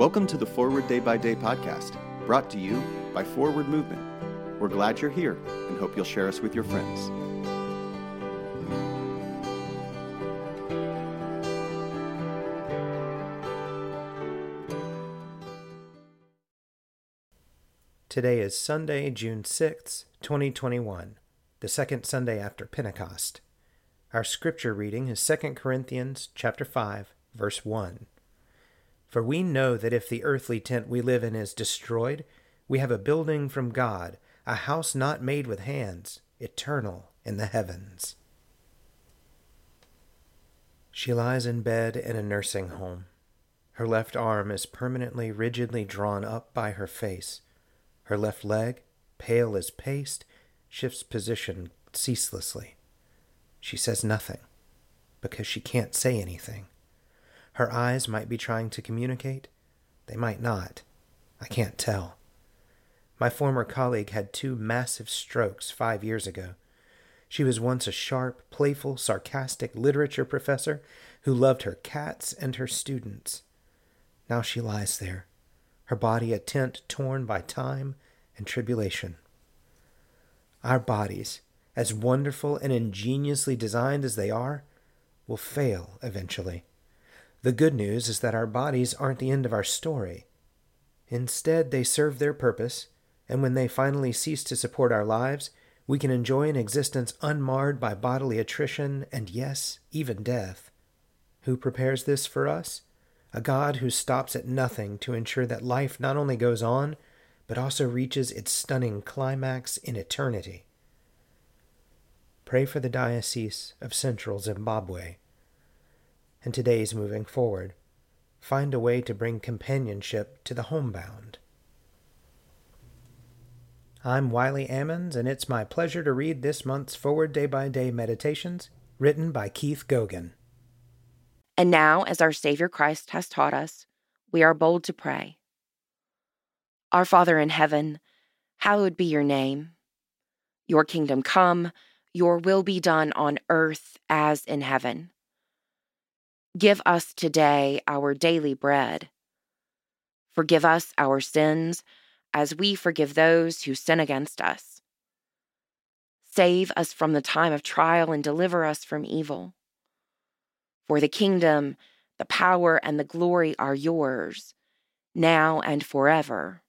Welcome to the Forward Day by Day podcast, brought to you by Forward Movement. We're glad you're here and hope you'll share us with your friends. Today is Sunday, June 6th, 2021, the second Sunday after Pentecost. Our scripture reading is 2 Corinthians chapter 5, verse 1. For we know that if the earthly tent we live in is destroyed, we have a building from God, a house not made with hands, eternal in the heavens. She lies in bed in a nursing home. Her left arm is permanently rigidly drawn up by her face. Her left leg, pale as paste, shifts position ceaselessly. She says nothing because she can't say anything. Her eyes might be trying to communicate. They might not. I can't tell. My former colleague had two massive strokes five years ago. She was once a sharp, playful, sarcastic literature professor who loved her cats and her students. Now she lies there, her body a tent torn by time and tribulation. Our bodies, as wonderful and ingeniously designed as they are, will fail eventually. The good news is that our bodies aren't the end of our story. Instead, they serve their purpose, and when they finally cease to support our lives, we can enjoy an existence unmarred by bodily attrition and, yes, even death. Who prepares this for us? A God who stops at nothing to ensure that life not only goes on, but also reaches its stunning climax in eternity. Pray for the Diocese of Central Zimbabwe. And today's moving forward. Find a way to bring companionship to the homebound. I'm Wiley Ammons, and it's my pleasure to read this month's Forward Day by Day Meditations, written by Keith Gogan. And now, as our Savior Christ has taught us, we are bold to pray. Our Father in heaven, hallowed be your name. Your kingdom come your will be done on earth as in heaven. Give us today our daily bread. Forgive us our sins as we forgive those who sin against us. Save us from the time of trial and deliver us from evil. For the kingdom, the power, and the glory are yours, now and forever.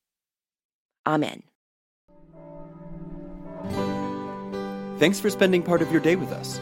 Amen. Thanks for spending part of your day with us.